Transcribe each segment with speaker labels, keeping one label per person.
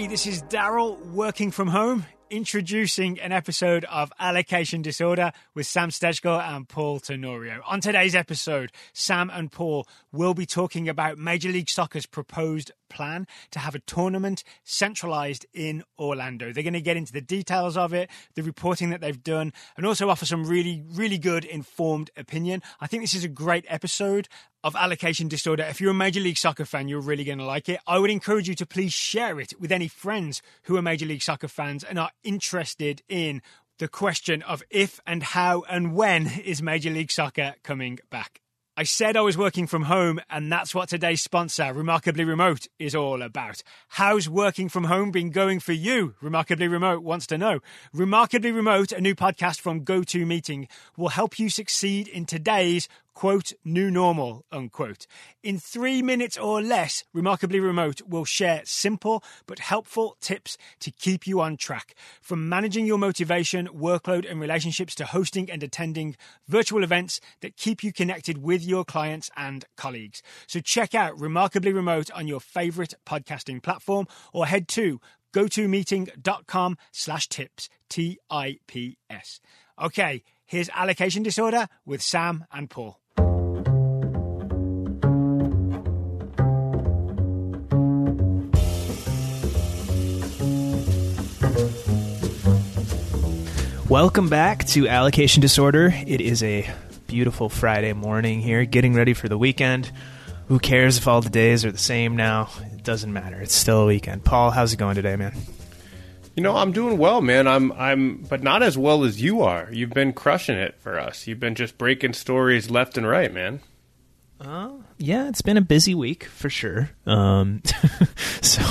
Speaker 1: Hey, this is Daryl working from home, introducing an episode of Allocation Disorder with Sam Stejskal and Paul Tenorio. On today's episode, Sam and Paul will be talking about Major League Soccer's proposed plan to have a tournament centralized in Orlando. They're going to get into the details of it, the reporting that they've done, and also offer some really, really good informed opinion. I think this is a great episode of allocation disorder. If you're a Major League Soccer fan, you're really going to like it. I would encourage you to please share it with any friends who are Major League Soccer fans and are interested in the question of if and how and when is Major League Soccer coming back. I said I was working from home, and that's what today's sponsor, Remarkably Remote, is all about. How's working from home been going for you? Remarkably Remote wants to know. Remarkably Remote, a new podcast from GoToMeeting, will help you succeed in today's quote, new normal, unquote. In three minutes or less, Remarkably Remote will share simple but helpful tips to keep you on track. From managing your motivation, workload, and relationships to hosting and attending virtual events that keep you connected with your clients and colleagues. So check out Remarkably Remote on your favorite podcasting platform or head to gotomeeting.com slash tips, T-I-P-S. Okay, here's Allocation Disorder with Sam and Paul.
Speaker 2: Welcome back to Allocation Disorder. It is a beautiful Friday morning here, getting ready for the weekend. Who cares if all the days are the same now? It doesn't matter. It's still a weekend. Paul, how's it going today, man?
Speaker 3: You know, I'm doing well, man. I'm I'm but not as well as you are. You've been crushing it for us. You've been just breaking stories left and right, man.
Speaker 2: Uh, yeah, it's been a busy week for sure. Um, so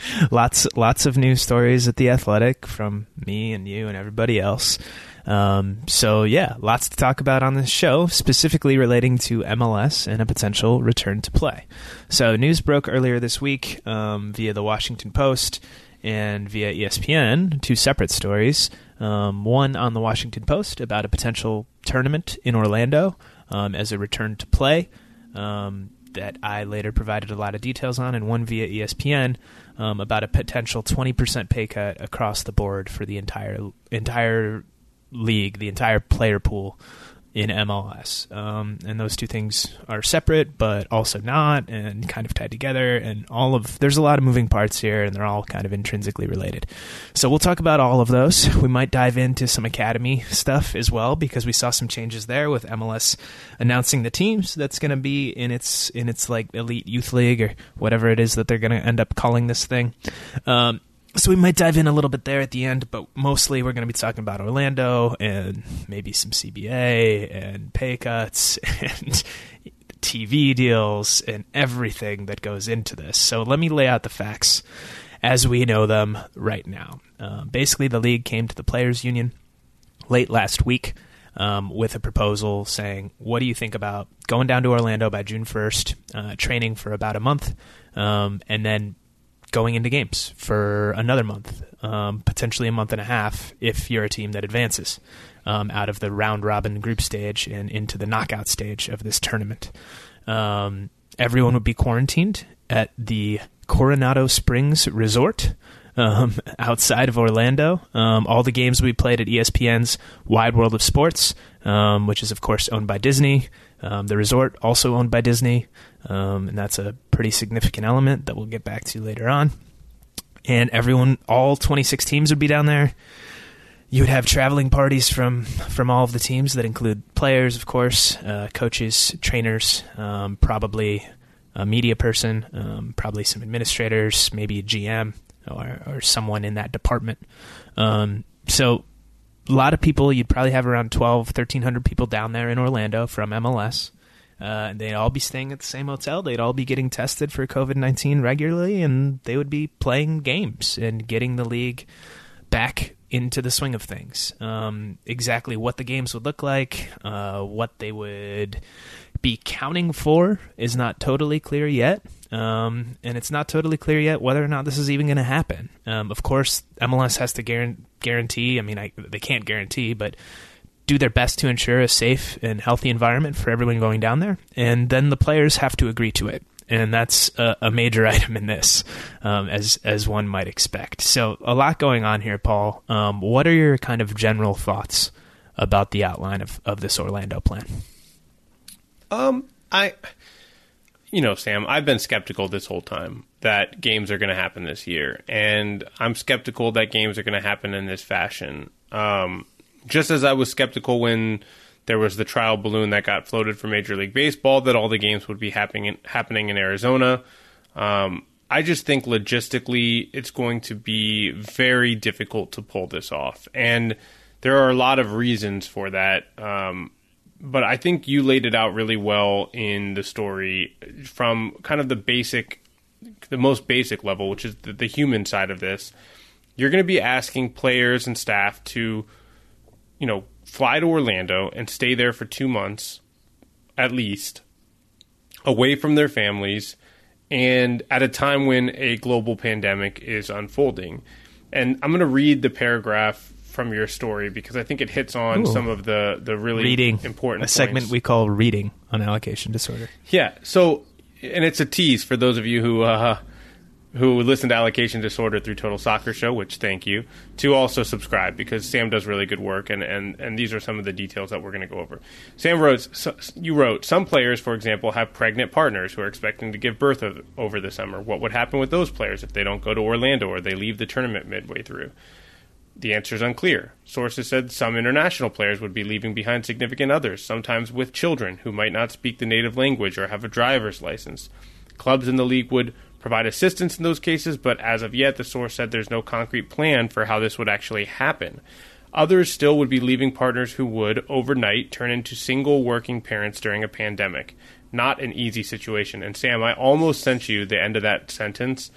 Speaker 2: lots lots of news stories at the Athletic from me and you and everybody else. Um, so yeah, lots to talk about on this show, specifically relating to MLS and a potential return to play. So news broke earlier this week um, via the Washington Post and via ESPN, two separate stories. Um, one on the Washington Post about a potential tournament in Orlando um, as a return to play um, that I later provided a lot of details on, and one via ESPN um, about a potential 20% pay cut across the board for the entire entire league, the entire player pool in MLS. Um, and those two things are separate, but also not, and kind of tied together. And all of there's a lot of moving parts here, and they're all kind of intrinsically related. So we'll talk about all of those. We might dive into some academy stuff as well because we saw some changes there with MLS announcing the teams that's going to be in its in its like elite youth league or whatever it is that they're going to end up calling this thing. Um, so we might dive in a little bit there at the end, but mostly we're going to be talking about Orlando and maybe some CBA and pay cuts and TV deals and everything that goes into this. So let me lay out the facts as we know them right now. Uh, basically, the league came to the players' union late last week um, with a proposal saying, "What do you think about going down to Orlando by June first, uh, training for about a month, um, and then going into games for another month, um, potentially a month and a half, if you're a team that advances um, out of the round robin group stage and into the knockout stage of this tournament. Um, everyone would be quarantined at the Coronado Springs Resort. Um, outside of Orlando, um, all the games we played at ESPN's Wide World of Sports, um, which is of course owned by Disney, um, the resort also owned by Disney, um, and that's a pretty significant element that we'll get back to later on. And everyone, all 26 teams would be down there. You would have traveling parties from from all of the teams that include players, of course, uh, coaches, trainers, um, probably a media person, um, probably some administrators, maybe a GM or, or someone in that department. Um, so a lot of people. You'd probably have around 12, 1,300 people down there in Orlando from MLS. Uh, they'd all be staying at the same hotel. They'd all be getting tested for COVID 19 regularly, and they would be playing games and getting the league back into the swing of things. Um, exactly what the games would look like, uh, what they would be counting for, is not totally clear yet. Um, and it's not totally clear yet whether or not this is even going to happen. Um, of course, MLS has to guarantee. I mean, I, they can't guarantee, but do their best to ensure a safe and healthy environment for everyone going down there. And then the players have to agree to it. and that's a, a major item in this, um, as as one might expect. So a lot going on here, Paul. Um, what are your kind of general thoughts about the outline of, of this Orlando plan?
Speaker 3: Um, I, you know, Sam, I've been skeptical this whole time that games are going to happen this year, and I'm skeptical that games are going to happen in this fashion. Um, just as I was skeptical when there was the trial balloon that got floated for Major League Baseball that all the games would be happening happening in Arizona. Um, I just think logistically it's going to be very difficult to pull this off, and there are a lot of reasons for that. Um, but I think you laid it out really well in the story from kind of the basic, the most basic level, which is the, the human side of this. You're going to be asking players and staff to, you know, fly to Orlando and stay there for two months at least, away from their families, and at a time when a global pandemic is unfolding. And I'm going to read the paragraph from your story because I think it hits on
Speaker 2: Ooh.
Speaker 3: some of the, the really
Speaker 2: reading
Speaker 3: important
Speaker 2: a segment we call reading on allocation disorder.
Speaker 3: Yeah. So, and it's a tease for those of you who uh, who listen to Allocation Disorder through Total Soccer Show, which thank you, to also subscribe because Sam does really good work, and and, and these are some of the details that we're going to go over. Sam wrote, so, you wrote, some players, for example, have pregnant partners who are expecting to give birth over the summer. What would happen with those players if they don't go to Orlando or they leave the tournament midway through? The answer is unclear. Sources said some international players would be leaving behind significant others, sometimes with children who might not speak the native language or have a driver's license. Clubs in the league would provide assistance in those cases, but as of yet, the source said there's no concrete plan for how this would actually happen. Others still would be leaving partners who would, overnight, turn into single working parents during a pandemic. Not an easy situation. And Sam, I almost sent you the end of that sentence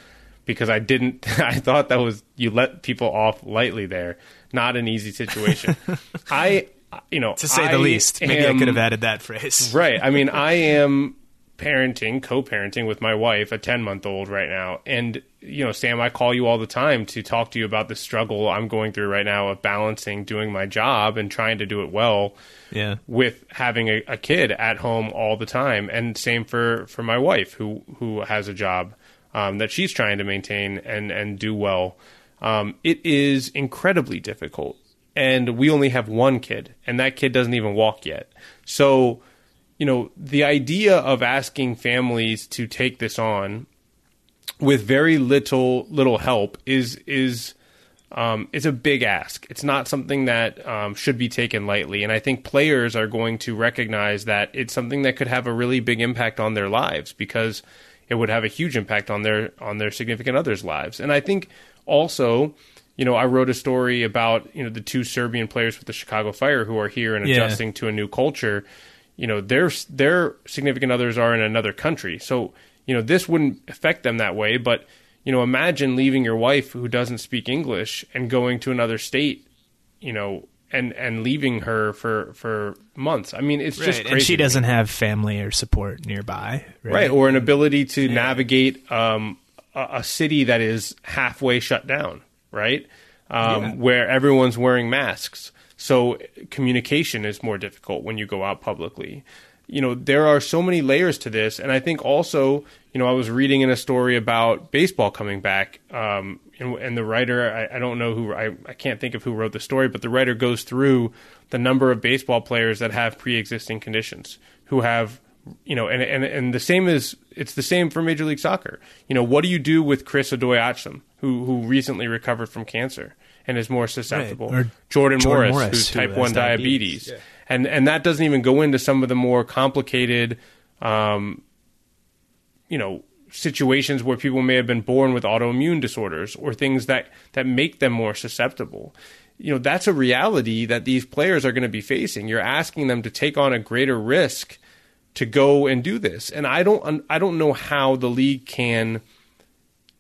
Speaker 3: because I didn't. I thought that was you let people off lightly there. Not an easy situation. I, you know,
Speaker 2: To say
Speaker 3: I
Speaker 2: the least, maybe I could have added that phrase.
Speaker 3: Right. I mean, I am parenting, co-parenting with my wife, a 10-month-old right now. And you know, Sam, I call you all the time to talk to you about the struggle I'm going through right now of balancing doing my job and trying to do it well
Speaker 2: Yeah.
Speaker 3: with having a, a kid at home all the time. And same for for my wife who who has a job um, that she's trying to maintain and and do well. Um, it is incredibly difficult. And we only have one kid, and that kid doesn't even walk yet. So, you know, the idea of asking families to take this on with very little little help is is um, it's a big ask. It's not something that um, should be taken lightly, and I think players are going to recognize that it's something that could have a really big impact on their lives because it would have a huge impact on their on their significant others' lives. And I think also, you know, I wrote a story about you know the two Serbian players with the Chicago Fire who are here and
Speaker 2: Yeah.
Speaker 3: adjusting to a new culture. You know, their their significant others are in another country, so you know this wouldn't affect them that way, but you know, imagine leaving your wife who doesn't speak English and going to another state, you know, and and leaving her for for months. I mean, it's just
Speaker 2: Right.
Speaker 3: crazy.
Speaker 2: And she doesn't have family or support nearby. Right.
Speaker 3: right or an ability to navigate um, a, a city that is halfway shut down, right? Um,
Speaker 2: Yeah.
Speaker 3: Where everyone's wearing masks, so communication is more difficult when you go out publicly. You know, there are so many layers to this, and I think also, you know, I was reading in a story about baseball coming back, um, and, and the writer, I, I don't know who, I, I can't think of who wrote the story, but the writer goes through the number of baseball players that have pre-existing conditions, who have you know, and, and and the same is it's the same for Major League Soccer. You know, what do you do with Chris Odoi-Atsem, who who recently recovered from cancer and is more susceptible?
Speaker 2: Or
Speaker 3: Jordan,
Speaker 2: Jordan
Speaker 3: Morris,
Speaker 2: Morris,
Speaker 3: who's
Speaker 2: who
Speaker 3: type one
Speaker 2: diabetes.
Speaker 3: diabetes, and and that doesn't even go into some of the more complicated, um, you know, situations where people may have been born with autoimmune disorders or things that that make them more susceptible. You know, that's a reality that these players are going to be facing. You're asking them to take on a greater risk to go and do this. And I don't I don't know how the league can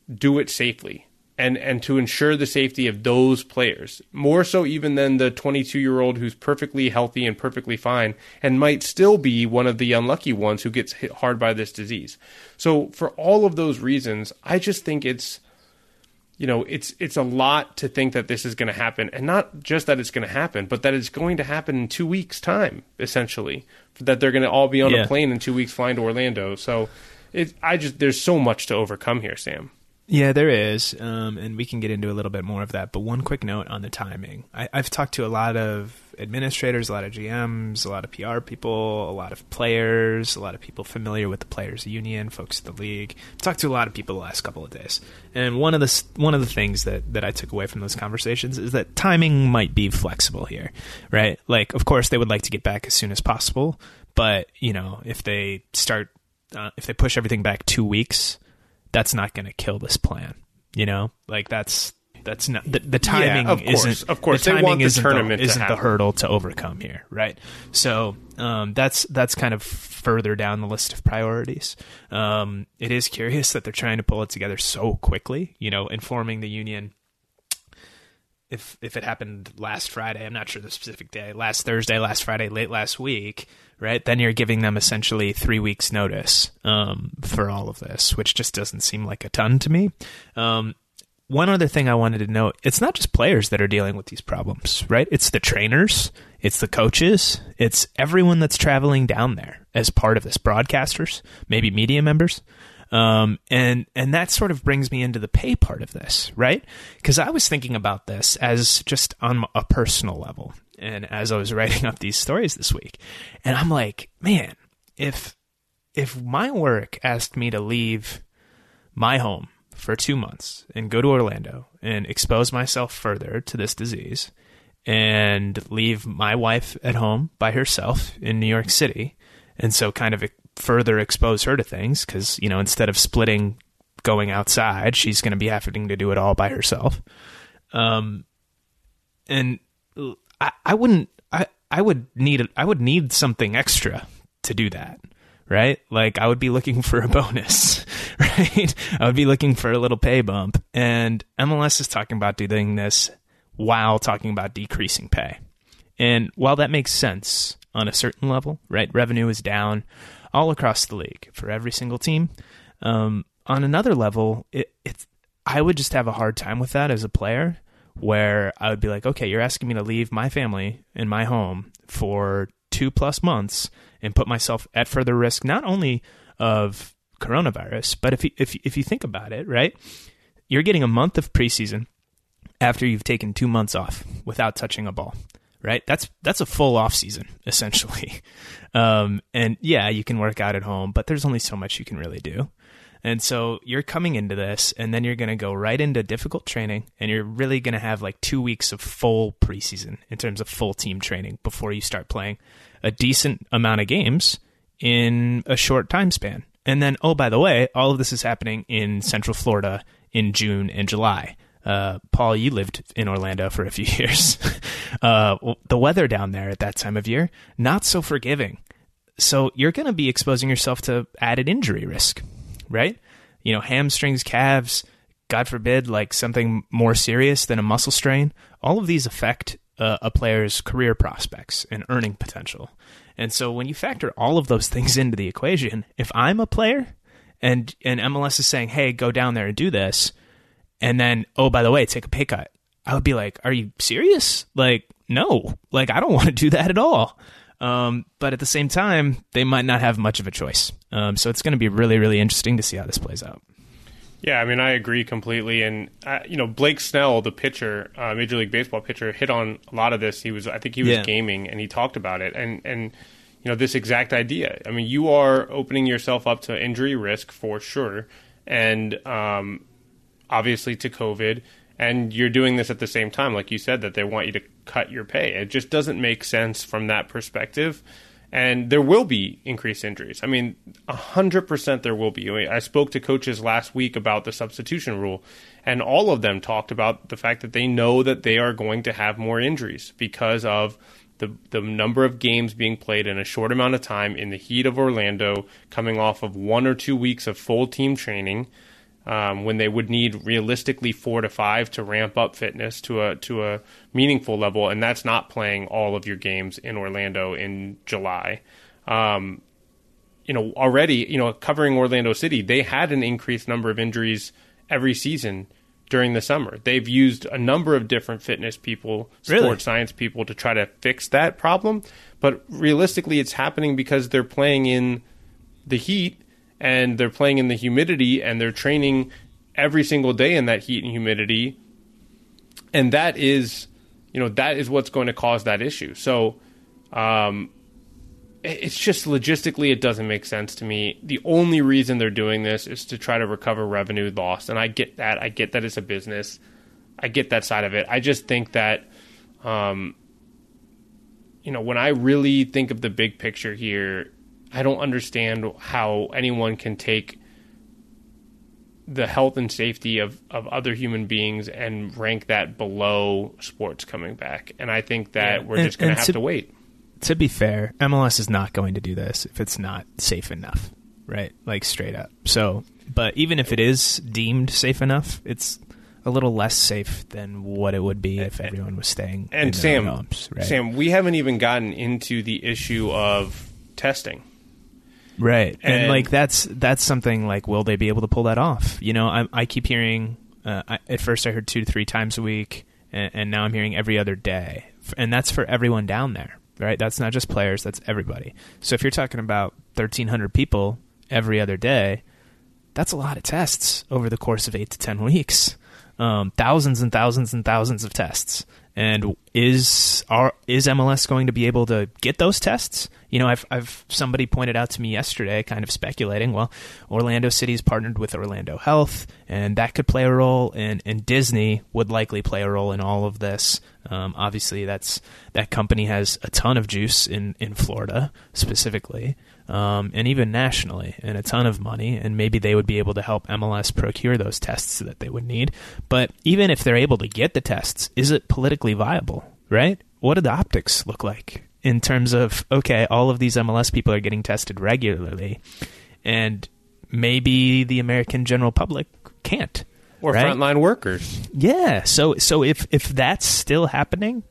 Speaker 3: do it safely and and to ensure the safety of those players more so even than the 22 year old who's perfectly healthy and perfectly fine and might still be one of the unlucky ones who gets hit hard by this disease so for all of those reasons i just think it's you know it's it's a lot to think that this is going to happen and not just that it's going to happen but that it's going to happen in 2 weeks time essentially that they're going to all be on
Speaker 2: Yeah.
Speaker 3: a plane in 2 weeks flying to Orlando so it, I just there's so much to overcome here, Sam.
Speaker 2: Yeah, there is, um, and we can get into a little bit more of that. But one quick note on the timing: I, I've talked to a lot of administrators, a lot of GMs, a lot of PR people, a lot of players, a lot of people familiar with the players' union, folks at the league. I've talked to a lot of people the last couple of days, and one of the one of the things that that I took away from those conversations is that timing might be flexible here, right? Like, of course, they would like to get back as soon as possible, but you know, if they start, uh, if they push everything back two weeks that's not going to kill this plan. You know, like that's that's not the, the timing
Speaker 3: of course,
Speaker 2: isn't
Speaker 3: of course.
Speaker 2: the timing
Speaker 3: the
Speaker 2: isn't
Speaker 3: tournament to
Speaker 2: isn't the hurdle to overcome here, right? So um, that's that's kind of further down the list of priorities. Um, it is curious that they're trying to pull it together so quickly. You know, informing the union if if it happened last Friday, I'm not sure the specific day, last Thursday, last Friday, late last week, right? Then you're giving them essentially three weeks notice um, for all of this, which just doesn't seem like a ton to me. Um, one other thing I wanted to note: it's not just players that are dealing with these problems, right? It's the trainers, it's the coaches, it's everyone that's traveling down there as part of this, broadcasters, maybe media members. Um, and and that sort of brings me into the pay part of this, right? Because I was thinking about this as just on a personal level, and as I was writing up these stories this week, and I'm like, man, if if my work asked me to leave my home for two months and go to Orlando and expose myself further to this disease, and leave my wife at home by herself in New York City, and so kind of further expose her to things because you know instead of splitting going outside she's going to be having to do it all by herself. Um and i, I wouldn't i i would need i would need something extra to do that right? Like i would be looking for a bonus right? I would be looking for a little pay bump. And mls is talking about doing this while talking about decreasing pay. And while that makes sense on a certain level right? Revenue is down all across the league for every single team. Um, on another level, it, it's I would just have a hard time with that as a player, where I would be like, okay, you're asking me to leave my family and my home for two plus months and put myself at further risk, not only of coronavirus, but if you, if if you think about it, right, you're getting a month of preseason after you've taken two months off without touching a ball right? That's that's a full off season essentially. Um, and yeah, you can work out at home, but there's only so much you can really do. And so you're coming into this, and then you're going to go right into difficult training, and you're really going to have like two weeks of full preseason in terms of full team training before you start playing a decent amount of games in a short time span. And then, oh, by the way, all of this is happening in Central Florida in June and July. Uh, Paul, you lived in Orlando for a few years. uh, the weather down there at that time of year, not so forgiving. So you're going to be exposing yourself to added injury risk, right? You know, hamstrings, calves, God forbid, like something more serious than a muscle strain. All of these affect uh, a player's career prospects and earning potential. And so when you factor all of those things into the equation, if I'm a player and and MLS is saying, "Hey, go down there and do this," and then oh by the way take a pay cut i would be like are you serious like no like i don't want to do that at all um, but at the same time they might not have much of a choice um, so it's going to be really really interesting to see how this plays out
Speaker 3: Yeah, I mean, I agree completely. And uh, you know, Blake Snell, the pitcher, uh, Major League Baseball pitcher, hit on a lot of this. He was, I think, he was
Speaker 2: Yeah.
Speaker 3: gaming, and he talked about it, and and you know, this exact idea. I mean, you are opening yourself up to injury risk for sure, and um, obviously to COVID, and you're doing this at the same time, like you said, that they want you to cut your pay. It just doesn't make sense from that perspective. And there will be increased injuries. I mean, 100% there will be. I spoke to coaches last week about the substitution rule, and all of them talked about the fact that they know that they are going to have more injuries because of the the number of games being played in a short amount of time in the heat of Orlando, coming off of one or two weeks of full team training, um, when they would need realistically four to five to ramp up fitness to a to a meaningful level, and that's not playing all of your games in Orlando in July. Um, you know, already, you know, covering Orlando City, they had an increased number of injuries every season during the summer. They've used a number of different fitness people, sports science people to try to fix that problem. But realistically, it's happening because they're playing in the heat and they're playing in the humidity and they're training every single day in that heat and humidity. And that is you know that is what's going to cause that issue. So um, it's just logistically it doesn't make sense to me. The only reason they're doing this is to try to recover revenue lost. And i get that. I get that it's a business. I get that side of it. I just think that um, you know when i really think of the big picture here i don't understand how anyone can take the health and safety of, of other human beings and rank that below sports coming back. And I think that yeah. we're and, just going to have to wait.
Speaker 2: To be fair, MLS is not going to do this if it's not safe enough, right? Like straight up. So, but even if it is deemed safe enough, it's a little less safe than what it would be if everyone was staying.
Speaker 3: And Sam, homes, right? Sam, we haven't even gotten into the issue of testing.
Speaker 2: Right, and, and, like that's that's something like, will they be able to pull that off? You know, I, I keep hearing. Uh, I, at first, I heard two to three times a week, and, and now I'm hearing every other day, and that's for everyone down there, right? That's not just players; that's everybody. So if you're talking about 1,300 people every other day, that's a lot of tests over the course of eight to ten weeks. Um, thousands and thousands and thousands of tests. And is are is MLS going to be able to get those tests? You know, I've I've somebody pointed out to me yesterday, kind of speculating. Well, Orlando City's partnered with Orlando Health, and that could play a role. And and Disney would likely play a role in all of this. Um, obviously, that's that company has a ton of juice in in Florida specifically um, and even nationally, and a ton of money. And maybe they would be able to help MLS procure those tests that they would need. But even if they're able to get the tests, is it politically viable? Right? What do the optics look like in terms of okay, all of these MLS people are getting tested regularly, and maybe the American general public can't
Speaker 3: or right? frontline workers.
Speaker 2: Yeah. So so if if that's still happening,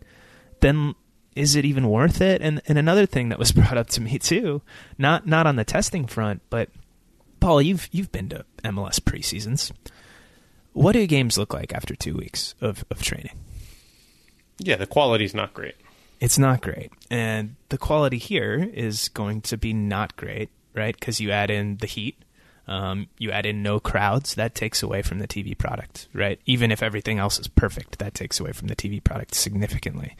Speaker 2: then is it even worth it? And and another thing that was brought up to me too, not not on the testing front, but Paul, you've you've been to MLS preseasons. What do games look like after two weeks of, of training?
Speaker 3: Yeah, the quality's not great.
Speaker 2: It's not great. And the quality here is going to be not great, right? Because you add in the heat, um, you add in no crowds, that takes away from the TV product, right? Even if everything else is perfect, that takes away from the TV product significantly.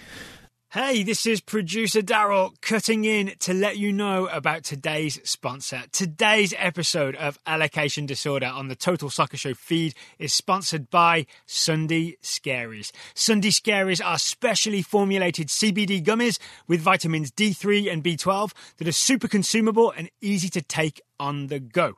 Speaker 1: Hey, this is producer Daryl cutting in to let you know about today's sponsor. Today's episode of Allocation Disorder on the Total Soccer Show feed is sponsored by Sunday Scaries. Sunday Scaries are specially formulated CBD gummies with vitamins D3 and B12 that are super consumable and easy to take on the go.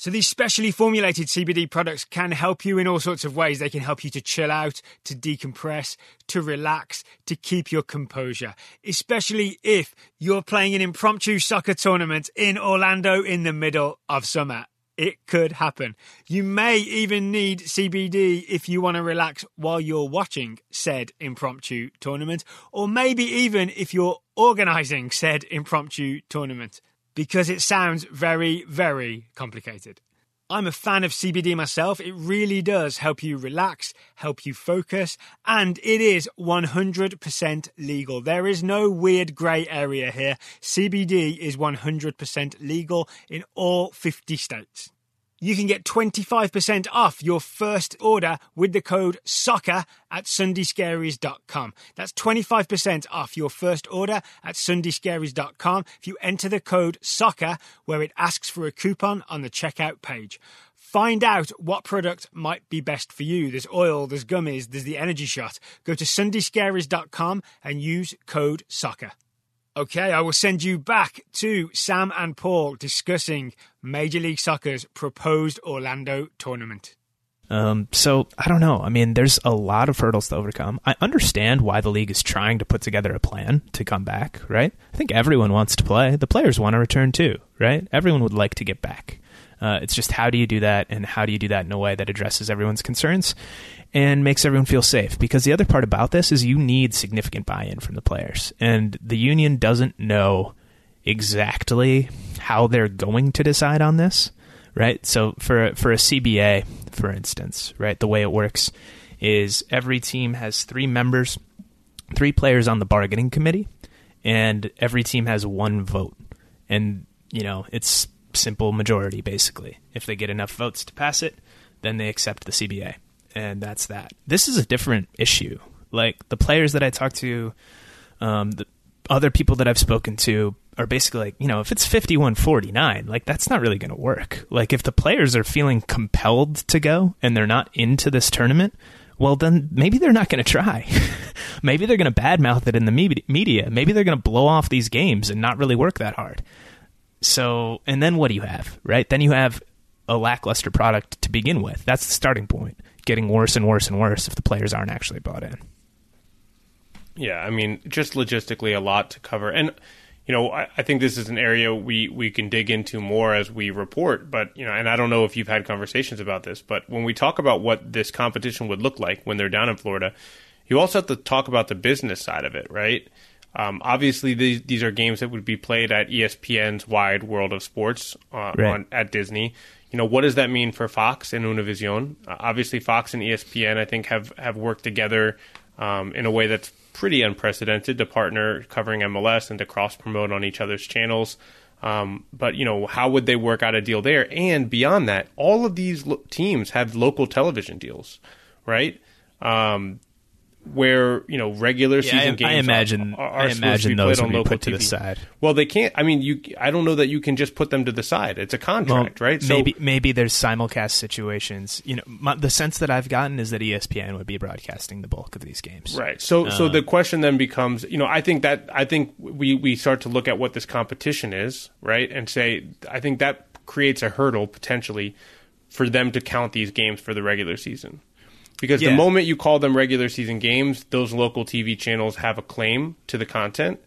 Speaker 1: So these specially formulated CBD products can help you in all sorts of ways. They can help you to chill out, to decompress, to relax, to keep your composure, especially if you're playing an impromptu soccer tournament in Orlando in the middle of summer. It could happen. You may even need CBD if you want to relax while you're watching said impromptu tournament, or maybe even if you're organizing said impromptu tournament because it sounds very, very complicated. I'm a fan of CBD myself. It really does help you relax, help you focus, and it is 100% legal. There is no weird grey area here. CBD is 100% legal in all 50 states you can get 25% off your first order with the code SOCCER at sundayscaries.com. That's 25% off your first order at sundayscaries.com if you enter the code SOCCER where it asks for a coupon on the checkout page. Find out what product might be best for you. There's oil, there's gummies, there's the energy shot. Go to sundayscaries.com and use code SOCCER. Okay, I will send you back to Sam and Paul discussing Major League Soccer's proposed Orlando tournament.
Speaker 2: Um, so I don't know. I mean, there's a lot of hurdles to overcome. I understand why the league is trying to put together a plan to come back, right? I think everyone wants to play. The players want to return too, right? Everyone would like to get back. Uh, it's just how do you do that, and how do you do that in a way that addresses everyone's concerns and makes everyone feel safe? Because the other part about this is you need significant buy-in from the players, and the union doesn't know exactly how they're going to decide on this, right? So for for a CBA, for instance, right, the way it works is every team has three members, three players on the bargaining committee, and every team has one vote, and you know it's simple majority, basically. If they get enough votes to pass it, then they accept the CBA. And that's that. This is a different issue. Like the players that I talk to, um, the other people that I've spoken to are basically like, you know, if it's 51 49, like that's not really going to work. Like if the players are feeling compelled to go and they're not into this tournament, well, then maybe they're not going to try. maybe they're going to badmouth it in the media. Maybe they're going to blow off these games and not really work that hard. So, and then what do you have, right? Then you have a lackluster product to begin with. That's the starting point. Getting worse and worse and worse if the players aren't actually bought in.
Speaker 3: Yeah, I mean, just logistically, a lot to cover. And you know, I, I, think this is an area we, we can dig into more as we report. But, you know, and I don't know if you've had conversations about this, but when we talk about what this competition would look like when they're down in Florida, you also have to talk about the business side of it, right? Um, obviously, these, these are games that would be played at ESPN's wide world of sports uh, right. on, at Disney. You know, what does that mean for Fox and Univision? Uh, obviously, Fox and ESPN, I think, have, have worked together um, in a way that's pretty unprecedented to partner covering MLS and to cross promote on each other's channels. Um, but you know, how would they work out a deal there? And beyond that, all of these lo- teams have local television deals, right? Um, where you know regular
Speaker 2: yeah,
Speaker 3: season
Speaker 2: I,
Speaker 3: games.
Speaker 2: I imagine.
Speaker 3: Are, are
Speaker 2: I imagine those
Speaker 3: would
Speaker 2: be put to the side.
Speaker 3: Well, they can't. I mean, you. I don't know that you can just put them to the side. It's a contract,
Speaker 2: well,
Speaker 3: right?
Speaker 2: So, maybe maybe there's simulcast situations. You know, my, the sense that I've gotten is that ESPN would be broadcasting the bulk of these games.
Speaker 3: Right. So um, so the question then becomes, you know, I think that I think we we start to look at what this competition is, right, and say I think that creates a hurdle potentially for them to count these games for the regular season because yeah. the moment you call them regular season games, those local TV channels have a claim to the content.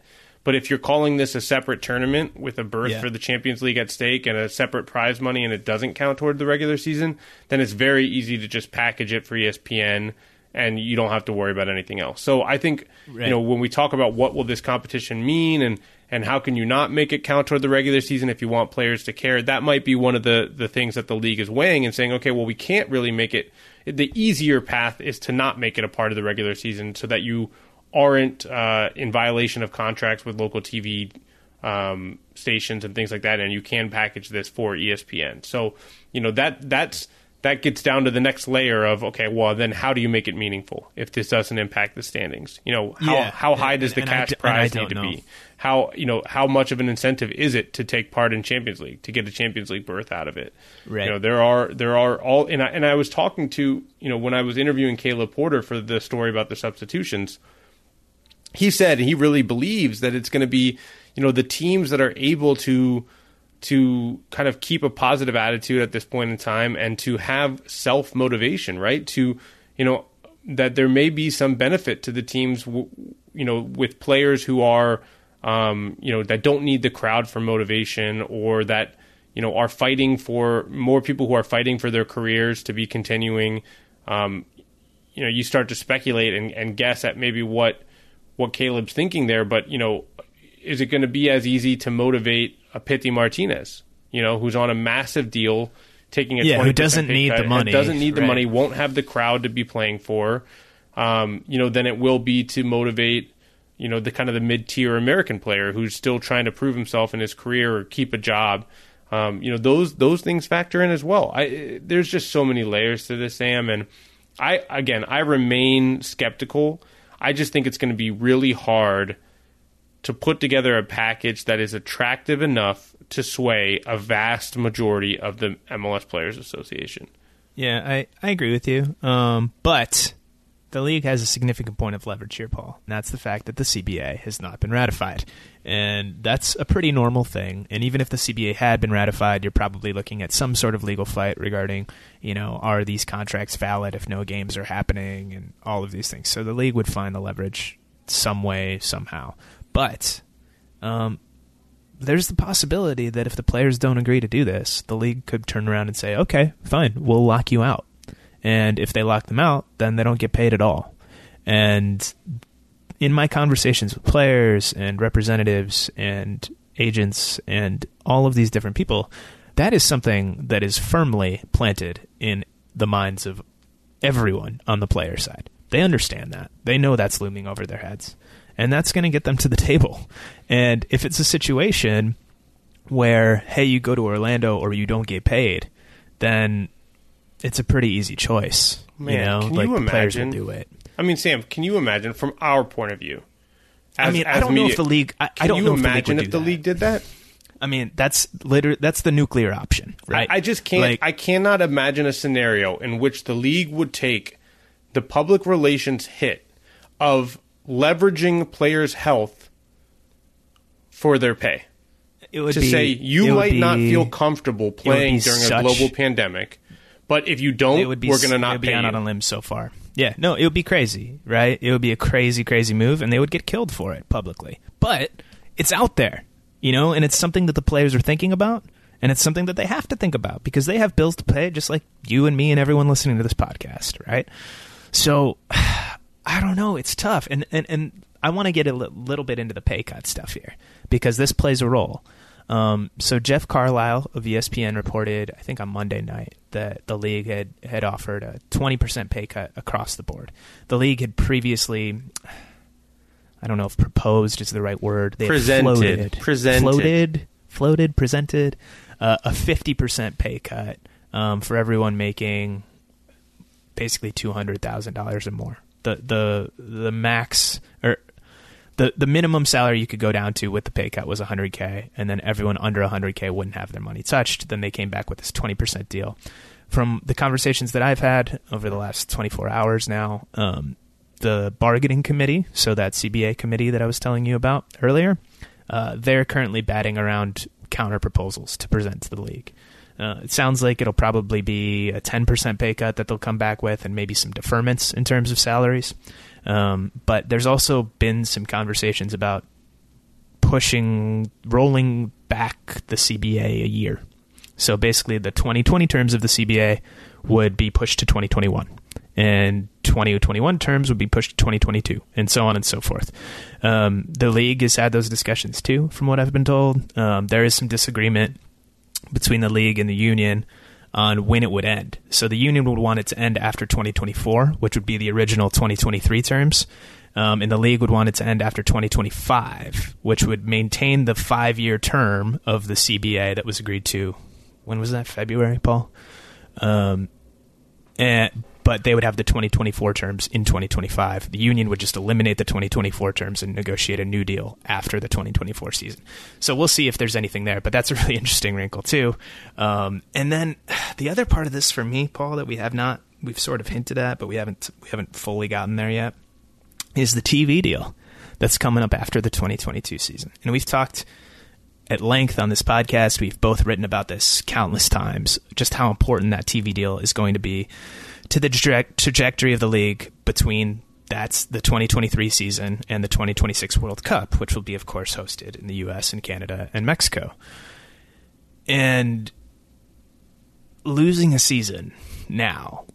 Speaker 3: But if you're calling this a separate tournament with a berth yeah. for the Champions League at stake and a separate prize money and it doesn't count toward the regular season, then it's very easy to just package it for ESPN and you don't have to worry about anything else. So I think right. you know when we talk about what will this competition mean and and how can you not make it count toward the regular season if you want players to care, that might be one of the the things that the league is weighing and saying, okay, well we can't really make it the easier path is to not make it a part of the regular season so that you aren't uh, in violation of contracts with local TV um, stations and things like that, and you can package this for ESPN. So you know that that's that gets down to the next layer of okay, well then how do you make it meaningful if this doesn't impact the standings? You know how
Speaker 2: yeah.
Speaker 3: how high does the cash
Speaker 2: d-
Speaker 3: prize need to
Speaker 2: know.
Speaker 3: be? How you know how much of an incentive is it to take part in Champions League to get a Champions League berth out of it?
Speaker 2: Right.
Speaker 3: You know there are there are all and I, and I was talking to you know when I was interviewing Caleb Porter for the story about the substitutions. He said he really believes that it's going to be you know the teams that are able to to kind of keep a positive attitude at this point in time and to have self motivation, right? To, you know, that there may be some benefit to the teams, you know, with players who are, um, you know, that don't need the crowd for motivation or that, you know, are fighting for more people who are fighting for their careers to be continuing. Um, you know, you start to speculate and, and guess at maybe what what Caleb's thinking there, but you know, is it going to be as easy to motivate a Pity Martinez, you know, who's on a massive deal, taking a
Speaker 2: yeah, who doesn't need the money,
Speaker 3: doesn't need the
Speaker 2: right.
Speaker 3: money, won't have the crowd to be playing for, um, you know, then it will be to motivate, you know, the kind of the mid tier American player who's still trying to prove himself in his career or keep a job. Um, you know, those those things factor in as well. I, there's just so many layers to this, Sam, and I again I remain skeptical. I just think it's going to be really hard to put together a package that is attractive enough to sway a vast majority of the MLS Players Association.
Speaker 2: Yeah, I, I agree with you. Um, but the league has a significant point of leverage here, Paul, and that's the fact that the CBA has not been ratified. And that's a pretty normal thing. And even if the CBA had been ratified, you're probably looking at some sort of legal fight regarding, you know, are these contracts valid if no games are happening and all of these things. So the league would find the leverage some way, somehow. But um, there's the possibility that if the players don't agree to do this, the league could turn around and say, okay, fine, we'll lock you out. And if they lock them out, then they don't get paid at all. And in my conversations with players and representatives and agents and all of these different people, that is something that is firmly planted in the minds of everyone on the player side. They understand that. They know that's looming over their heads and that's going to get them to the table. And if it's a situation where hey, you go to Orlando or you don't get paid, then it's a pretty easy choice.
Speaker 3: Man,
Speaker 2: you know,
Speaker 3: can
Speaker 2: like
Speaker 3: you
Speaker 2: the players will
Speaker 3: imagine?
Speaker 2: do it.
Speaker 3: I mean, Sam, can you imagine from our point of view?
Speaker 2: I
Speaker 3: as-
Speaker 2: mean, I don't know if the league. I, I don't
Speaker 3: you
Speaker 2: know if the league would
Speaker 3: if
Speaker 2: do
Speaker 3: the
Speaker 2: that.
Speaker 3: league did that?
Speaker 2: I mean, that's literally that's the nuclear option, right?
Speaker 3: I just can't.
Speaker 2: Like,
Speaker 3: I cannot imagine a scenario in which the league would take the public relations hit of leveraging players' health for their pay.
Speaker 2: it would
Speaker 3: to
Speaker 2: be,
Speaker 3: say you might not feel comfortable playing during
Speaker 2: such-
Speaker 3: a global pandemic, but if you don't,
Speaker 2: it would be
Speaker 3: we're going to
Speaker 2: it
Speaker 3: not
Speaker 2: would be out on a limb so far. Yeah, no, it would be crazy, right? It would be a crazy, crazy move, and they would get killed for it publicly. But it's out there, you know, and it's something that the players are thinking about, and it's something that they have to think about because they have bills to pay, just like you and me and everyone listening to this podcast, right? So I don't know. It's tough, and and and I want to get a li- little bit into the pay cut stuff here because this plays a role. Um, so Jeff Carlisle of ESPN reported, I think on Monday night, that the league had had offered a 20% pay cut across the board. The league had previously, I don't know if proposed is the right word. They
Speaker 3: Presented.
Speaker 2: floated,
Speaker 3: Presented.
Speaker 2: floated, floated, presented uh, a 50% pay cut um, for everyone making basically two hundred thousand dollars or more. The the the max or the the minimum salary you could go down to with the pay cut was hundred k, and then everyone under hundred k wouldn't have their money touched. Then they came back with this twenty percent deal. From the conversations that I've had over the last twenty four hours now, um, the bargaining committee, so that CBA committee that I was telling you about earlier, uh, they're currently batting around counter proposals to present to the league. Uh, it sounds like it'll probably be a 10% pay cut that they'll come back with and maybe some deferments in terms of salaries. Um, but there's also been some conversations about pushing, rolling back the CBA a year. So basically, the 2020 terms of the CBA would be pushed to 2021, and 2021 terms would be pushed to 2022, and so on and so forth. Um, the league has had those discussions too, from what I've been told. Um, there is some disagreement between the league and the union on when it would end. So the union would want it to end after 2024, which would be the original 2023 terms. Um, and the league would want it to end after 2025, which would maintain the five year term of the CBA that was agreed to. When was that? February, Paul? Um, and, but they would have the 2024 terms in 2025. The union would just eliminate the 2024 terms and negotiate a new deal after the 2024 season. So we'll see if there's anything there, but that's a really interesting wrinkle too. Um, and then the other part of this for me, Paul, that we have not we've sort of hinted at, but we haven't we haven't fully gotten there yet, is the TV deal that's coming up after the 2022 season. And we've talked at length on this podcast. We've both written about this countless times, just how important that TV deal is going to be to the traje- trajectory of the league between that's the 2023 season and the 2026 World Cup, which will be, of course, hosted in the U.S. and Canada and Mexico. And losing a season now,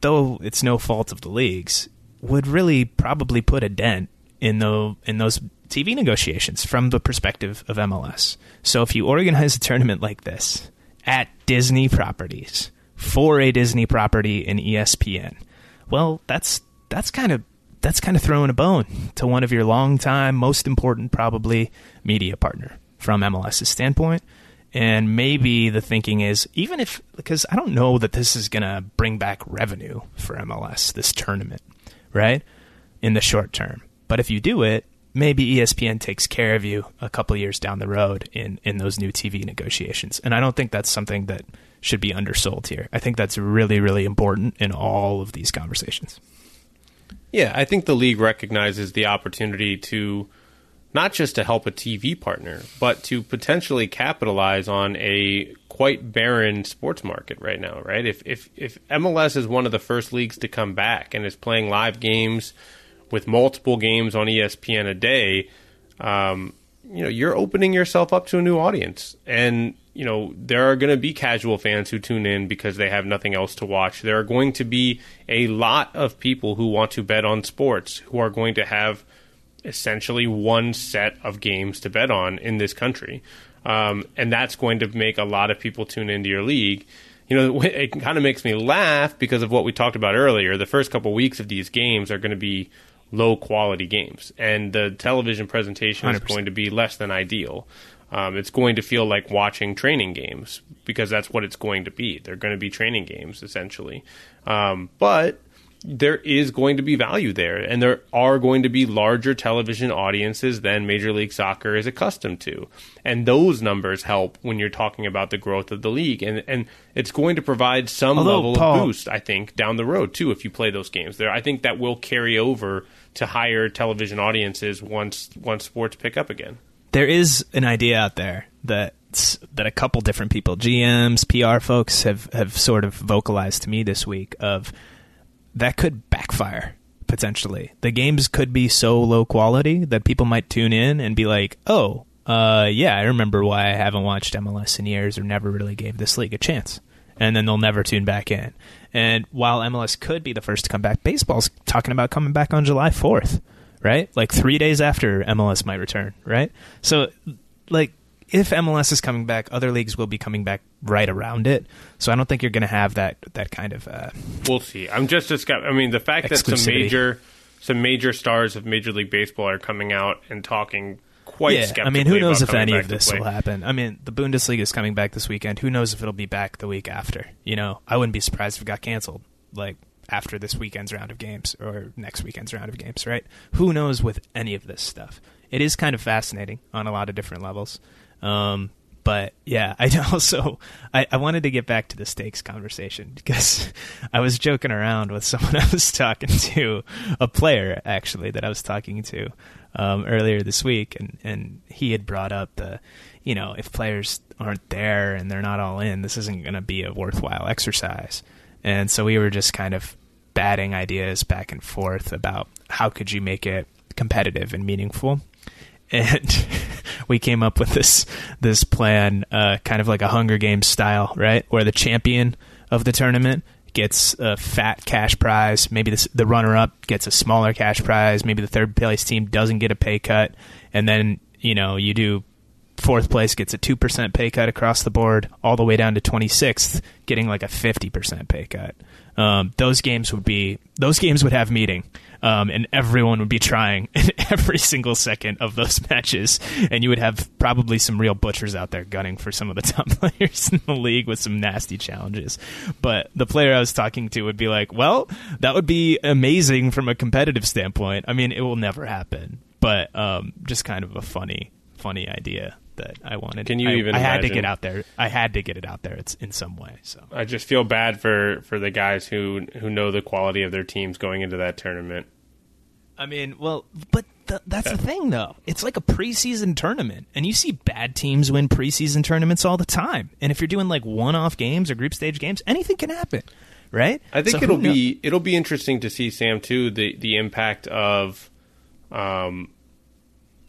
Speaker 2: though it's no fault of the leagues, would really probably put a dent in the in those TV negotiations from the perspective of MLS. So if you organize a tournament like this at Disney properties for a Disney property in ESPN, well, that's that's kind of that's kind of throwing a bone to one of your longtime, most important, probably media partner from MLS's standpoint. And maybe the thinking is, even if, because I don't know that this is going to bring back revenue for MLS, this tournament, right? In the short term. But if you do it, maybe ESPN takes care of you a couple years down the road in, in those new TV negotiations. And I don't think that's something that should be undersold here. I think that's really, really important in all of these conversations.
Speaker 3: Yeah, I think the league recognizes the opportunity to not just to help a TV partner, but to potentially capitalize on a quite barren sports market right now, right? If if if MLS is one of the first leagues to come back and is playing live games with multiple games on ESPN a day, um, you know, you're opening yourself up to a new audience. And, you know, there are going to be casual fans who tune in because they have nothing else to watch. There are going to be a lot of people who want to bet on sports who are going to have essentially one set of games to bet on in this country. Um, and that's going to make a lot of people tune into your league. You know, it kind of makes me laugh because of what we talked about earlier. The first couple weeks of these games are going to be low quality games, and the television presentation is
Speaker 2: 100%.
Speaker 3: going to be less than ideal. Um, it's going to feel like watching training games because that's what it's going to be. They're going to be training games essentially, um, but there is going to be value there, and there are going to be larger television audiences than Major League Soccer is accustomed to, and those numbers help when you're talking about the growth of the league, and and it's going to provide some
Speaker 2: Although,
Speaker 3: level
Speaker 2: Paul-
Speaker 3: of boost, I think, down the road too if you play those games. There, I think that will carry over to higher television audiences once once sports pick up again.
Speaker 2: There is an idea out there that that a couple different people, GMs, PR folks, have have sort of vocalized to me this week of that could backfire potentially. The games could be so low quality that people might tune in and be like, "Oh, uh, yeah, I remember why I haven't watched MLS in years or never really gave this league a chance." And then they'll never tune back in. And while MLS could be the first to come back, baseball's talking about coming back on July 4th, right? Like 3 days after MLS might return, right? So like if MLS is coming back, other leagues will be coming back right around it. So I don't think you're going to have that that kind of uh,
Speaker 3: We'll see. I'm just as I mean, the fact that some major some major stars of Major League Baseball are coming out and talking quite
Speaker 2: yeah. I mean, who knows if any of this will happen? I mean, the Bundesliga is coming back this weekend. Who knows if it'll be back the week after? You know, I wouldn't be surprised if it got canceled like after this weekend's round of games or next weekend's round of games, right? Who knows with any of this stuff? It is kind of fascinating on a lot of different levels. Um, but yeah, I also I, I wanted to get back to the stakes conversation because I was joking around with someone I was talking to, a player actually that I was talking to um, earlier this week, and and he had brought up the, you know, if players aren't there and they're not all in, this isn't going to be a worthwhile exercise, and so we were just kind of batting ideas back and forth about how could you make it competitive and meaningful and we came up with this this plan, uh, kind of like a Hunger Games style, right? Where the champion of the tournament gets a fat cash prize. Maybe the, the runner up gets a smaller cash prize. Maybe the third place team doesn't get a pay cut, and then you know you do fourth place gets a two percent pay cut across the board, all the way down to twenty sixth, getting like a fifty percent pay cut. Um, those games would be those games would have meeting, um, and everyone would be trying in every single second of those matches, and you would have probably some real butchers out there gunning for some of the top players in the league with some nasty challenges. But the player I was talking to would be like, "Well, that would be amazing from a competitive standpoint. I mean, it will never happen, but um, just kind of a funny, funny idea." That I wanted.
Speaker 3: Can you
Speaker 2: I,
Speaker 3: even
Speaker 2: I had to get out there. I had to get it out there. It's in some way. So
Speaker 3: I just feel bad for for the guys who who know the quality of their teams going into that tournament.
Speaker 2: I mean, well, but th- that's the thing, though. It's like a preseason tournament, and you see bad teams win preseason tournaments all the time. And if you're doing like one-off games or group stage games, anything can happen, right?
Speaker 3: I think
Speaker 2: So
Speaker 3: it'll be it'll be interesting to see Sam too the the impact of um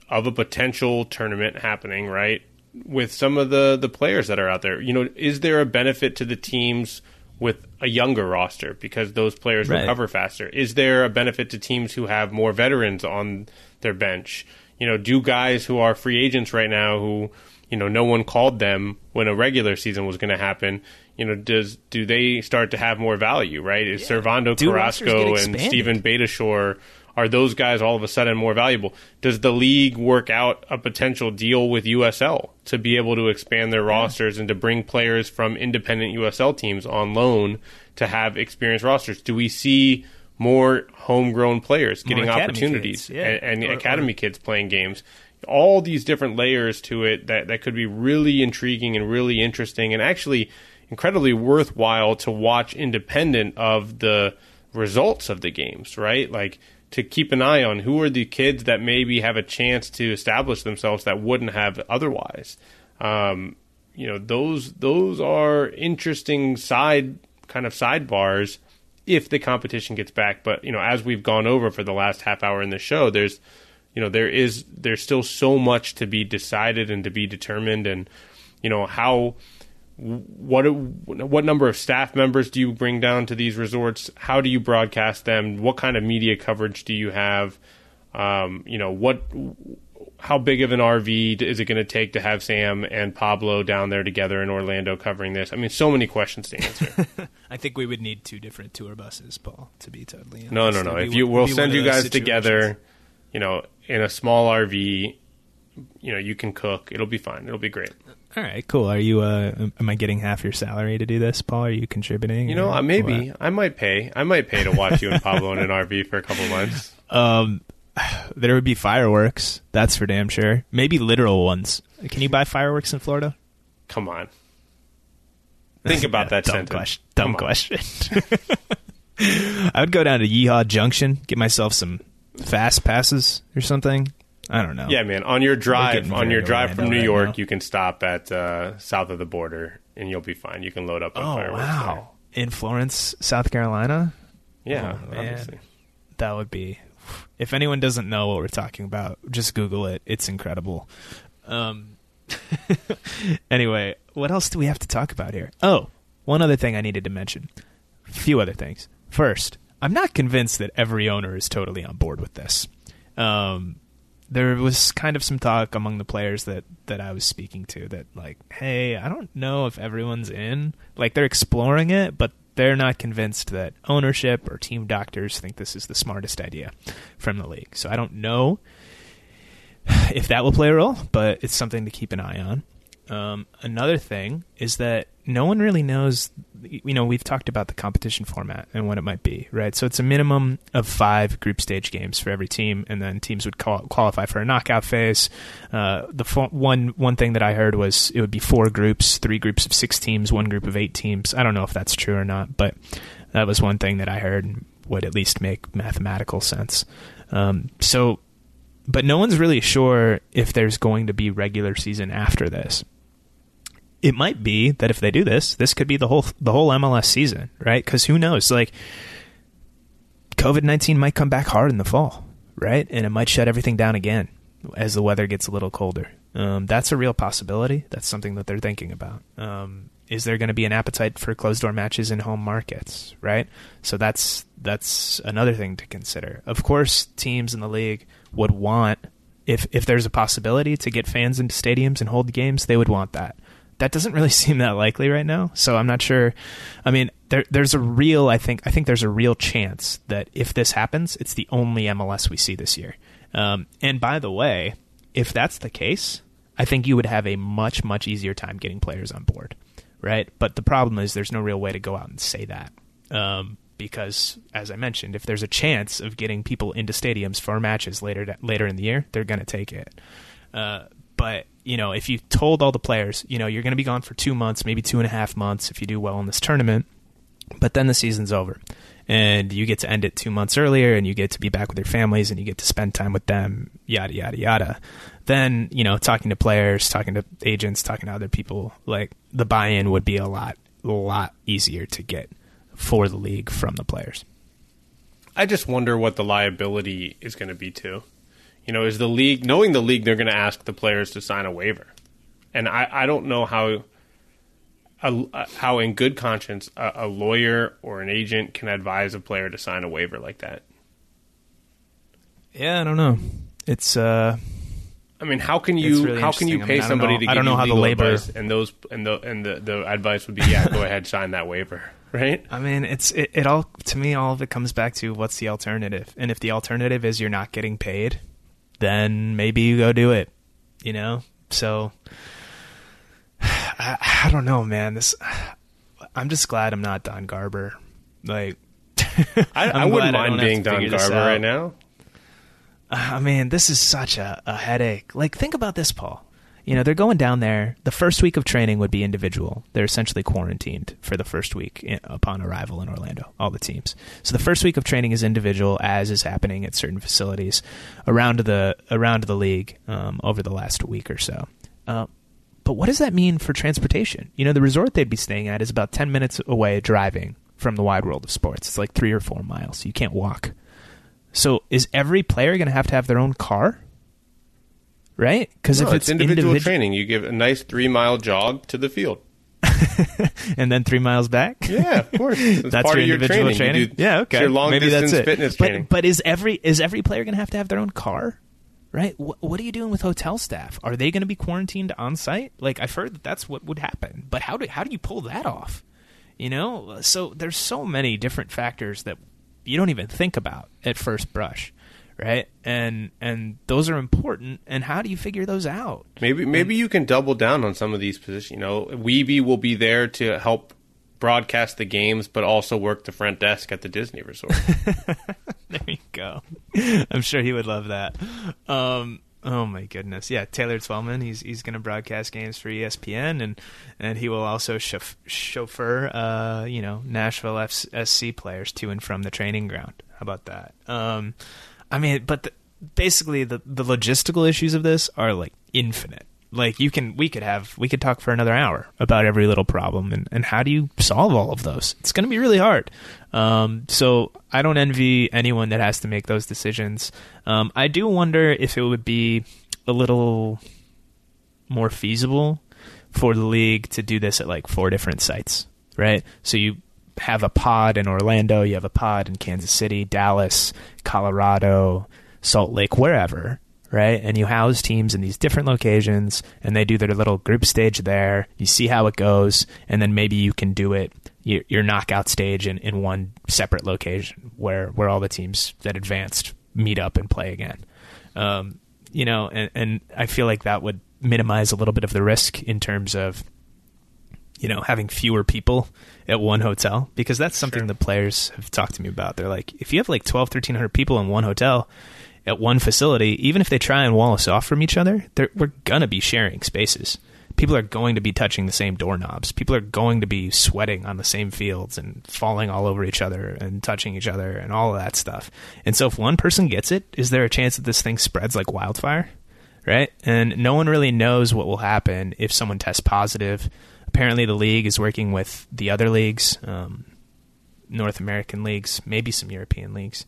Speaker 3: of a potential tournament happening right with some of the the players that are out there. You know, is there a benefit to the teams with a younger roster because those players
Speaker 2: Right.
Speaker 3: recover faster? Is there a benefit to teams who have more veterans on their bench? You know, do guys who are free agents right now who you know no one called them when a regular season was going to happen? You know, does do they start to have more value? Right? Is Servando
Speaker 2: Do
Speaker 3: Carrasco and? Steven Beitashour are those guys all of a sudden more valuable? Does the league work out a potential deal with USL to be able to expand their rosters and to bring players from independent USL teams on loan to have experienced rosters? Do we see more homegrown players getting opportunities
Speaker 2: kids, yeah.
Speaker 3: and, and
Speaker 2: Or-
Speaker 3: academy kids playing games? All these different layers to it that, that could be really intriguing and really interesting and actually incredibly worthwhile to watch independent of the results of the games, right? Like to keep an eye on who are the kids that maybe have a chance to establish themselves that wouldn't have otherwise. Um, you know, those those are interesting side kind of sidebars if the competition gets back. But you know, as we've gone over for the last half hour in the show, there's you know there is there's still so much to be decided and to be determined, and you know how what what number of staff members do you bring down to these resorts? How do you broadcast them? What kind of media coverage do you have? Um, you know what? How big of an RV is it going to take to have Sam and Pablo down there together in Orlando covering this? I mean, so many questions to answer.
Speaker 2: I think we would need two different tour buses, Paul. To be totally honest.
Speaker 3: no, no, no.
Speaker 2: It'd
Speaker 3: If
Speaker 2: be
Speaker 3: you we'll send you guys
Speaker 2: situations.
Speaker 3: together, you know, in a small RV, you know, you can cook. It'll be fine. It'll be great.
Speaker 2: All right, cool. Are you? Uh, am I getting half your salary to do this, Paul? Are you contributing?
Speaker 3: You know,
Speaker 2: or
Speaker 3: maybe
Speaker 2: what?
Speaker 3: I might pay. I might pay to watch you and Pablo in an RV for a couple months.
Speaker 2: Um, there would be fireworks. That's for damn sure. Maybe literal ones. Can you buy fireworks in Florida?
Speaker 3: Come on. Think about that
Speaker 2: dumb
Speaker 3: sentence.
Speaker 2: question. Dumb
Speaker 3: on.
Speaker 2: question. I would go down to Yeehaw Junction, get myself some fast passes or something. I don't know.
Speaker 3: Yeah, man. On your drive, on your drive from New
Speaker 2: right
Speaker 3: York,
Speaker 2: now.
Speaker 3: you can stop at uh, south of the border, and you'll be fine. You can load up on
Speaker 2: Oh wow! In Florence, South Carolina.
Speaker 3: Yeah,
Speaker 2: Oh,
Speaker 3: obviously.
Speaker 2: that would be. If anyone doesn't know what we're talking about, just Google it. It's incredible. Um. anyway, what else do we have to talk about here? Oh, one other thing I needed to mention. A few other things. First, I'm not convinced that every owner is totally on board with this. Um, there was kind of some talk among the players that that I was speaking to that like, hey, I don't know if everyone's in. Like they're exploring it, but they're not convinced that ownership or team doctors think this is the smartest idea from the league. So I don't know if that will play a role, but it's something to keep an eye on. Um, another thing is that no one really knows. You know, we've talked about the competition format and what it might be, right? So it's a minimum of five group stage games for every team, and then teams would qual- qualify for a knockout phase. Uh, the fo- one one thing that I heard was it would be four groups, three groups of six teams, one group of eight teams. I don't know if that's true or not, but that was one thing that I heard would at least make mathematical sense. Um, so but no one's really sure if there's going to be regular season after this. It might be that if they do this, this could be the whole the whole MLS season, right? Because who knows? Like, COVID nineteen might come back hard in the fall, right? And it might shut everything down again as the weather gets a little colder. Um, that's a real possibility. That's something that they're thinking about. Um, is there going to be an appetite for closed door matches in home markets, right? So that's that's another thing to consider. Of course, teams in the league would want if if there's a possibility to get fans into stadiums and hold games, they would want that. That doesn't really seem that likely right now, so I'm not sure. I mean, there there's a real I think I think there's a real chance that if this happens, it's the only MLS we see this year. Um, and by the way, if that's the case, I think you would have a much much easier time getting players on board, right? But the problem is there's no real way to go out and say that. Um, because, as I mentioned, if there's a chance of getting people into stadiums for matches later later in the year, they're going to take it. Uh, but you know, if you told all the players, you know, you're going to be gone for two months, maybe two and a half months if you do well in this tournament, but then the season's over, and you get to end it two months earlier, and you get to be back with your families, and you get to spend time with them, yada yada yada. Then you know, talking to players, talking to agents, talking to other people, like the buy-in would be a lot, a lot easier to get for the league from the players.
Speaker 3: I just wonder what the liability is going to be too. You know, is the league knowing the league they're going to ask the players to sign a waiver, and I, I don't know how a, how in good conscience a, a lawyer or an agent can advise a player to sign a waiver like that.
Speaker 2: Yeah, I don't know. It's uh,
Speaker 3: I mean, how can you
Speaker 2: really
Speaker 3: how can you
Speaker 2: interesting. I
Speaker 3: pay
Speaker 2: mean,
Speaker 3: somebody
Speaker 2: know-
Speaker 3: to
Speaker 2: I don't know
Speaker 3: you
Speaker 2: how the labor-
Speaker 3: advice and those and the and the, the advice would be yeah, go ahead, sign that waiver, right?
Speaker 2: I mean, it's it, it all to me. All of it comes back to what's the alternative, and if the alternative is you're not getting paid, then maybe you go do it. You know, so I, I don't know, man. This I'm just glad I'm not Don Garber. Like,
Speaker 3: I,
Speaker 2: I'm
Speaker 3: wouldn't
Speaker 2: glad I
Speaker 3: mind being Don Garber right now.
Speaker 2: Uh, I mean, this is such a, a headache. Like, think about this, Paul. You know, they're going down there. The first week of training would be individual. They're essentially quarantined for the first week in, upon arrival in Orlando, all the teams. So the first week of training is individual, as is happening at certain facilities around the around the league um, over the last week or so. Uh, but what does that mean for transportation? You know, the resort they'd be staying at is about ten minutes away driving from the wide world of sports. It's like three or four miles. You can't walk. So is every player going to have to have their own car? Right? Because
Speaker 3: No,
Speaker 2: if
Speaker 3: it's,
Speaker 2: it's,
Speaker 3: individual
Speaker 2: individ-
Speaker 3: training, you give a nice three mile jog to the field.
Speaker 2: and then three miles back,
Speaker 3: Yeah, of course. It's
Speaker 2: that's
Speaker 3: part
Speaker 2: your
Speaker 3: of your
Speaker 2: individual
Speaker 3: training. You do-
Speaker 2: yeah, okay.
Speaker 3: your long
Speaker 2: Maybe
Speaker 3: distance
Speaker 2: that's it.
Speaker 3: fitness
Speaker 2: but,
Speaker 3: training.
Speaker 2: But is every is every player going to have to have their own car? Right? Wh- what are you doing with hotel staff? Are they going to be quarantined on site? Like I've heard that that's what would happen. But how do how do you pull that off? You know, so there's so many different factors that you don't even think about at first brush, right? And and those are important. And how do you figure those out?
Speaker 3: Maybe maybe you can double down on some of these positions. You know, Wiebe will be there to help broadcast the games, but also work the front desk at the Disney resort.
Speaker 2: there you go. I'm sure he would love that. Um, oh my goodness, yeah, Taylor Twellman. He's he's going to broadcast games for ESPN, and and he will also chauff- chauffeur, uh, you know, Nashville F- SC players to and from the training ground. How about that? Um, I mean, but the, basically the the logistical issues of this are like infinite. Like you can we could have we could talk for another hour about every little problem and, and how do you solve all of those? It's going to be really hard. Um, so i don't envy anyone that has to make those decisions. Um, i do wonder if it would be a little more feasible for the league to do this at like four different sites right? So you have a pod in orlando you have a pod in kansas city dallas colorado salt lake wherever right? And you house teams in these different locations and they do their little group stage there. You see how it goes, and then maybe you can do it your knockout stage in, in one separate location where, where all the teams that advanced meet up and play again. Um, you know, and, and I feel like that would minimize a little bit of the risk in terms of you know having fewer people at one hotel because that's something sure. the players have talked to me about they're like if you have like 12 1300 people in one hotel at one facility, even if they try and wall us off from each other, we're going to be sharing spaces. People are going to be touching the same doorknobs. People are going to be sweating on the same fields and falling all over each other and touching each other and all of that stuff. And so, if one person gets it, is there a chance that this thing spreads like wildfire? Right? And no one really knows what will happen if someone tests positive. Apparently, the league is working with the other leagues, um, North American leagues, maybe some European leagues,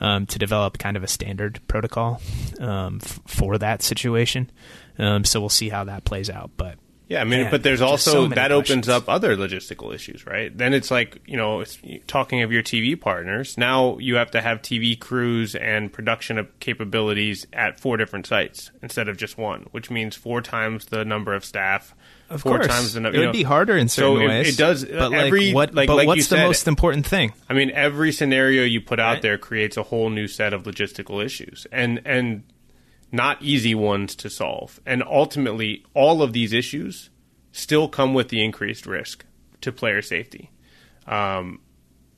Speaker 2: um, to develop kind of a standard protocol um, f- for that situation. Um, so we'll see how that plays out. But
Speaker 3: yeah, I mean, Man, but there's also so that questions. opens up other logistical issues, right? Then it's like you know, talking of your TV partners. Now you have to have TV crews and production capabilities at four different sites instead of just one, which means four times the number of staff
Speaker 2: of
Speaker 3: four
Speaker 2: course.
Speaker 3: times
Speaker 2: the number. It would know. be harder in certain
Speaker 3: so
Speaker 2: ways.
Speaker 3: It, it does.
Speaker 2: Uh, but
Speaker 3: every,
Speaker 2: like, what?
Speaker 3: Like,
Speaker 2: but
Speaker 3: like
Speaker 2: what's
Speaker 3: the
Speaker 2: said, most important thing?
Speaker 3: I mean, every scenario you put out there creates a whole new set of logistical issues, and and not easy ones to solve. And ultimately, all of these issues still come with the increased risk to player safety, um,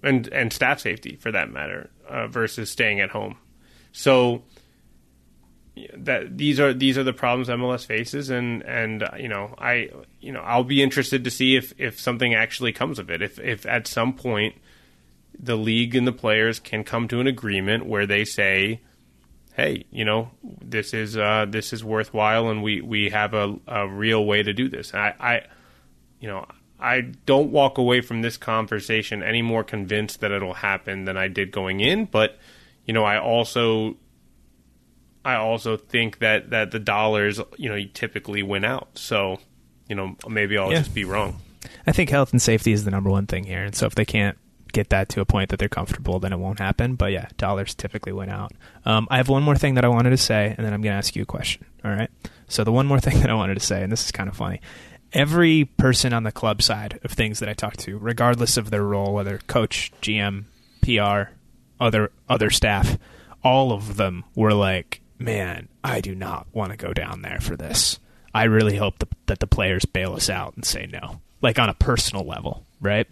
Speaker 3: and and staff safety for that matter, uh, versus staying at home. So that these are these are the problems MLS faces, and and you know I you know I'll be interested to see if if something actually comes of it. If if at some point the league and the players can come to an agreement where they say, hey, you know this is uh, this is worthwhile, and we we have a, a real way to do this. I, I you know I don't walk away from this conversation any more convinced that it'll happen than I did going in, but you know I also I also think that that the dollars, you know, typically win out. So, you know, maybe I'll yeah. just be wrong.
Speaker 2: I think health and safety is the number one thing here, and so if they can't get that to a point that they're comfortable, then it won't happen. But yeah, dollars typically went out. Um, I have one more thing that I wanted to say, and then I'm going to ask you a question. All right. So the one more thing that I wanted to say, and this is kind of funny. Every person on the club side of things that I talk to, regardless of their role, whether coach, GM, PR, other other staff, all of them were like, man, I do not want to go down there for this. I really hope the, that the players bail us out and say no, like on a personal level, right?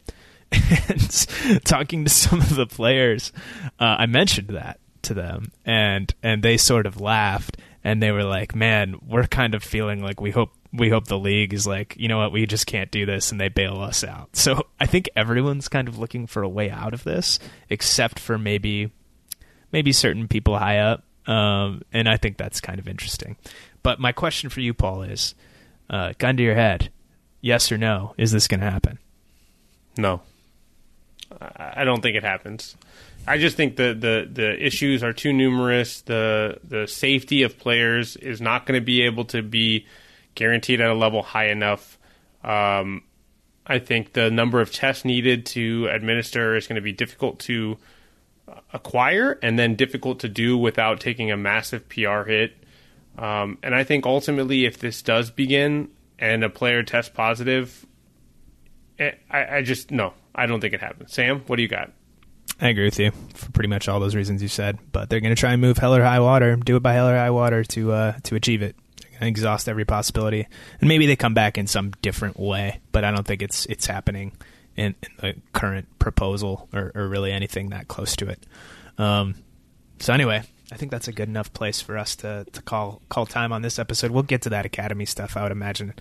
Speaker 2: And talking to some of the players, uh, I mentioned that to them, and and they sort of laughed, and they were like, "Man, we're kind of feeling like we hope we hope the league is like, you know what, we just can't do this, and they bail us out." So I think everyone's kind of looking for a way out of this, except for maybe maybe certain people high up um, and I think that's kind of interesting. But my question for you, Paul, is uh, gun to your head, yes or no, is this going to happen?
Speaker 3: No. I don't think it happens. I just think the, the, the issues are too numerous. The the safety of players is not going to be able to be guaranteed at a level high enough. Um, I think the number of tests needed to administer is going to be difficult to acquire and then difficult to do without taking a massive PR hit. Um, and I think ultimately, if this does begin and a player tests positive, eh, I, I just no, I don't think it happens. Sam, what do you got?
Speaker 2: I agree with you for pretty much all those reasons you said. But they're going to try and move hell or high water, do it by hell or high water to uh, to achieve it. Exhaust every possibility, and maybe they come back in some different way. But I don't think it's it's happening in, in the current proposal or, or, really anything that close to it. Um, so anyway, I think that's a good enough place for us to, to call call time on this episode. We'll get to that academy stuff. I would imagine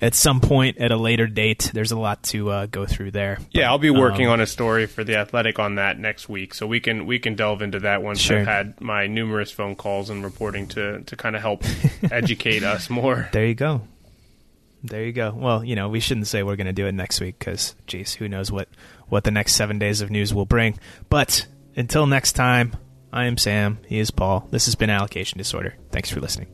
Speaker 2: at some point at a later date. There's a lot to uh, go through there.
Speaker 3: Yeah, I'll be working um, on a story for the Athletic on that next week, so we can we can delve into that once sure. I've had my numerous phone calls and reporting to to kind of help educate us more.
Speaker 2: There you go. There you go. Well, you know, we shouldn't say we're going to do it next week because, geez, who knows what what the next seven days of news will bring. But until next time. I am Sam. He is Paul. This has been Allocation Disorder. Thanks for listening.